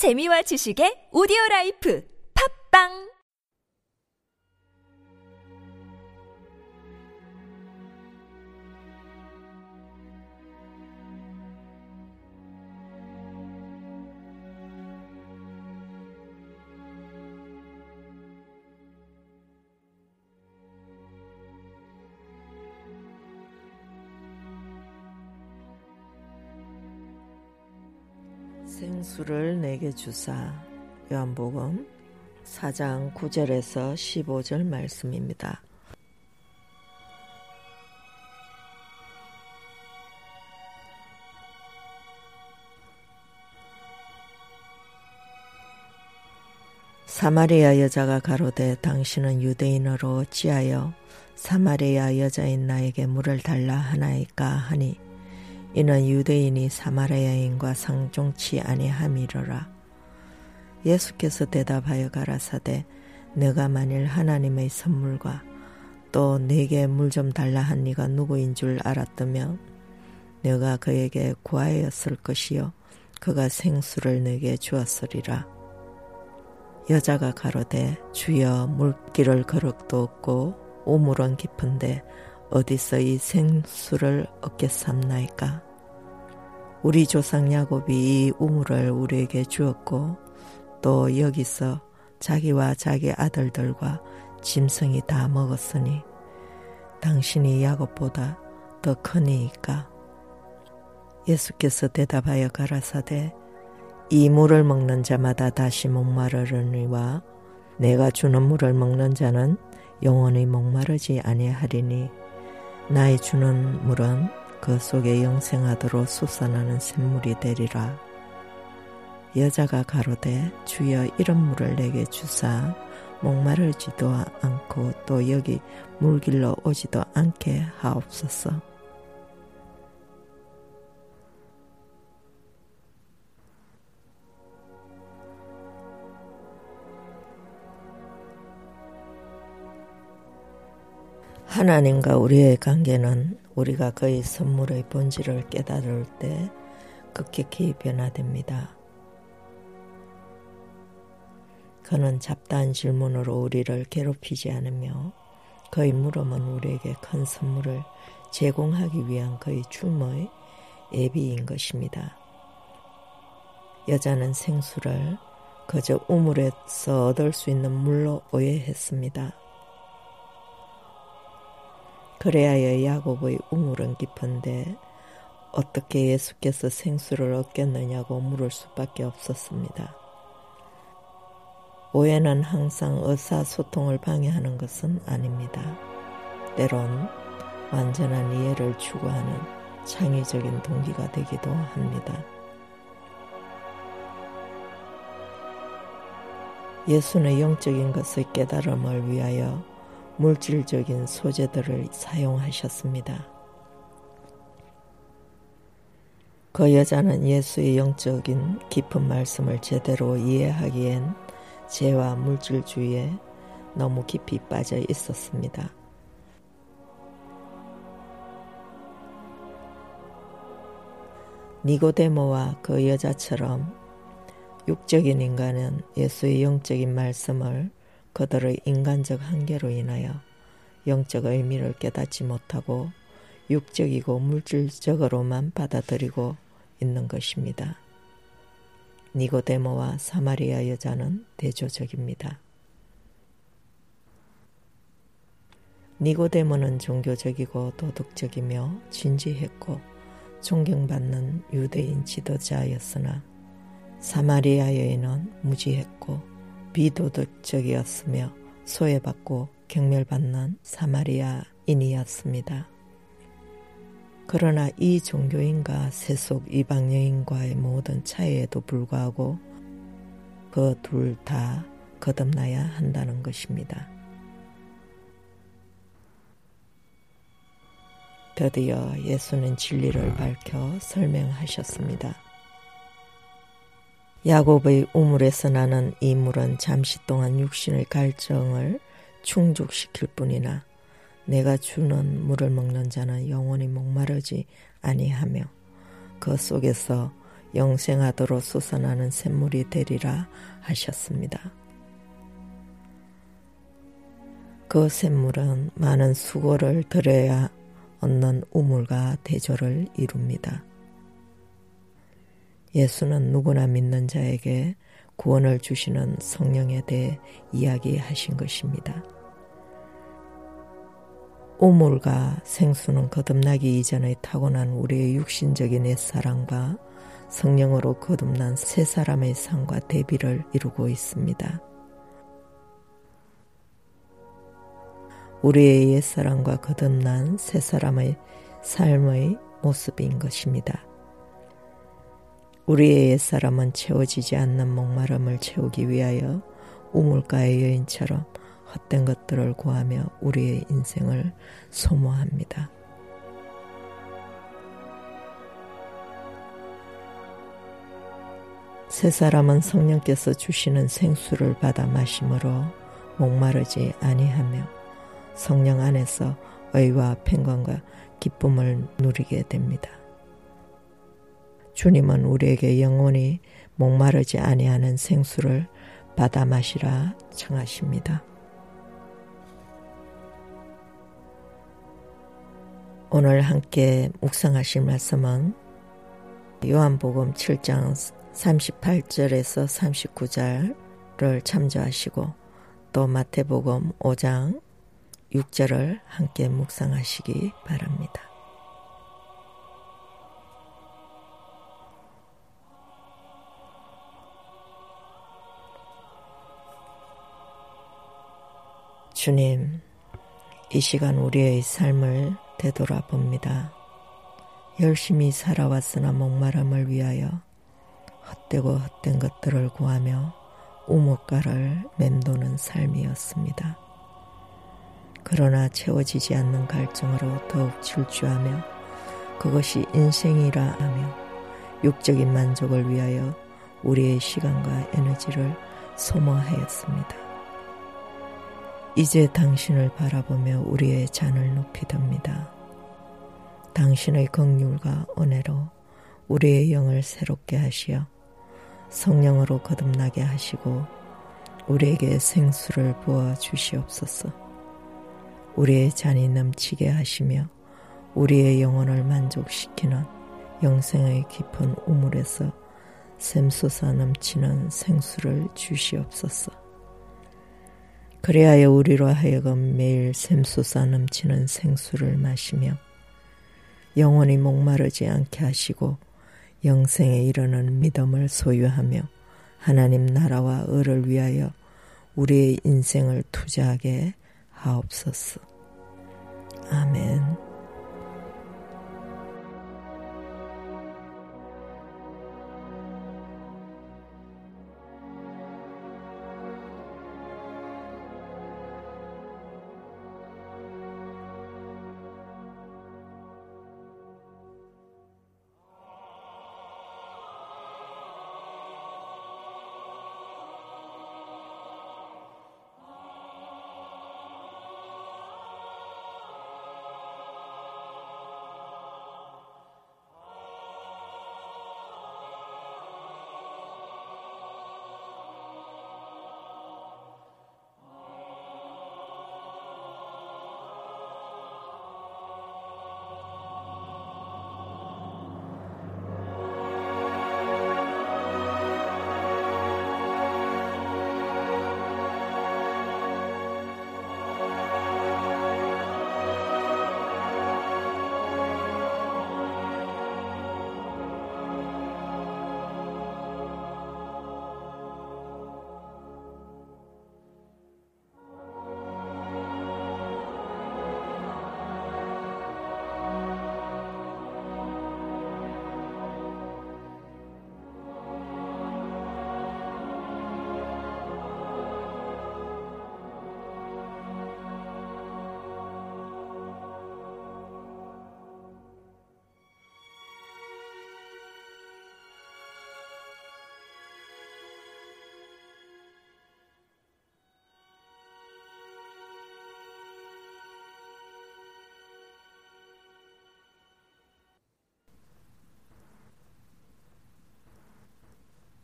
재미와 지식의 오디오 라이프. 팝빵 생수를 내게 주사 요한복음 4장 9절에서 15절 말씀입니다. 사마리아 여자가 가로되 당신은 유대인으로 어찌하여 사마리아 여자인 나에게 물을 달라 하나이까 하니 이는 유대인이 사마리아 인과 상종치 아니함이로라. 예수께서 대답하여 가라사대 내가 만일 하나님의 선물과 또 내게 물 좀 달라 한 네가 누구인 줄 알았다면 내가 그에게 구하였을 것이요 그가 생수를 내게 주었으리라. 여자가 가로되 주여 물길을 거룩도 없고 우물은 깊은데 어디서 이 생수를 얻겠삼나이까? 우리 조상 야곱이 이 우물을 우리에게 주었고 또 여기서 자기와 자기 아들들과 짐승이 다 먹었으니 당신이 야곱보다 더 크니이까 예수께서 대답하여 가라사대 이 물을 먹는 자마다 다시 목마르르니와 내가 주는 물을 먹는 자는 영원히 목마르지 아니하리니 나의 주는 물은 그 속에 영생하도록 솟아나는 샘물이 되리라. 여자가 가로되 주여 이런 물을 내게 주사 목마르지도 않고 또 여기 물길로 오지도 않게 하옵소서. 하나님과 우리의 관계는 우리가 그의 선물의 본질을 깨달을 때 급격히 변화됩니다. 그는 잡다한 질문으로 우리를 괴롭히지 않으며 그의 물음은 우리에게 큰 선물을 제공하기 위한 그의 춤의 예비인 것입니다. 여자는 생수를 그저 우물에서 얻을 수 있는 물로 오해했습니다. 그래야 야곱의 우물은 깊은데 어떻게 예수께서 생수를 얻겠느냐고 물을 수밖에 없었습니다. 오해는 항상 의사소통을 방해하는 것은 아닙니다. 때론 완전한 이해를 추구하는 창의적인 동기가 되기도 합니다. 예수는 영적인 것의 깨달음을 위하여 물질적인 소재들을 사용하셨습니다. 그 여자는 예수의 영적인 깊은 말씀을 제대로 이해하기엔 죄와 물질주의에 너무 깊이 빠져 있었습니다. 니고데모와 그 여자처럼 육적인 인간은 예수의 영적인 말씀을 그들의 인간적 한계로 인하여 영적 의미를 깨닫지 못하고 육적이고 물질적으로만 받아들이고 있는 것입니다. 니고데모와 사마리아 여자는 대조적입니다. 니고데모는 종교적이고 도덕적이며 진지했고 존경받는 유대인 지도자였으나 사마리아 여인은 무지했고 비도덕적이었으며 소외받고 경멸받는 사마리아인이었습니다. 그러나 이 종교인과 세속 이방 여인과의 모든 차이에도 불구하고 그 둘 다 거듭나야 한다는 것입니다. 드디어 예수는 진리를 밝혀 설명하셨습니다. 야곱의 우물에서 나는 이 물은 잠시 동안 육신의 갈증을 충족시킬 뿐이나 내가 주는 물을 먹는 자는 영원히 목마르지 아니하며 그 속에서 영생하도록 솟아나는 샘물이 되리라 하셨습니다. 그 샘물은 많은 수고를 들여야 얻는 우물과 대조를 이룹니다. 예수는 누구나 믿는 자에게 구원을 주시는 성령에 대해 이야기하신 것입니다. 우물과 생수는 거듭나기 이전에 타고난 우리의 육신적인 옛사랑과 성령으로 거듭난 새 사람의 삶과 대비를 이루고 있습니다. 우리의 옛사람과 거듭난 새 사람의 삶의 모습인 것입니다. 우리의 옛사람은 채워지지 않는 목마름을 채우기 위하여 우물가의 여인처럼 헛된 것들을 구하며 우리의 인생을 소모합니다. 새 사람은 성령께서 주시는 생수를 받아 마심으로 목마르지 아니하며 성령 안에서 의와 평강과 기쁨을 누리게 됩니다. 주님은 우리에게 영원히 목마르지 아니하는 생수를 받아 마시라 청하십니다. 오늘 함께 묵상하실 말씀은 요한복음 7장 38절에서 39절을 참조하시고 또 마태복음 5장 6절을 함께 묵상하시기 바랍니다. 주님, 이 시간 우리의 삶을 되돌아봅니다. 열심히 살아왔으나 목마름을 위하여 헛되고 헛된 것들을 구하며 우뭇가를 맴도는 삶이었습니다. 그러나 채워지지 않는 갈증으로 더욱 질주하며 그것이 인생이라 하며 육적인 만족을 위하여 우리의 시간과 에너지를 소모하였습니다. 이제 당신을 바라보며 우리의 잔을 높이 듭니다. 당신의 긍휼과 은혜로 우리의 영을 새롭게 하시어 성령으로 거듭나게 하시고 우리에게 생수를 부어 주시옵소서. 우리의 잔이 넘치게 하시며 우리의 영혼을 만족시키는 영생의 깊은 우물에서 샘솟아 넘치는 생수를 주시옵소서. 그리하여 우리로 하여금 매일 샘솟아 넘치는 생수를 마시며 영원히 목마르지 않게 하시고 영생에 이르는 믿음을 소유하며 하나님 나라와 을을 위하여 우리의 인생을 투자하게 하옵소서.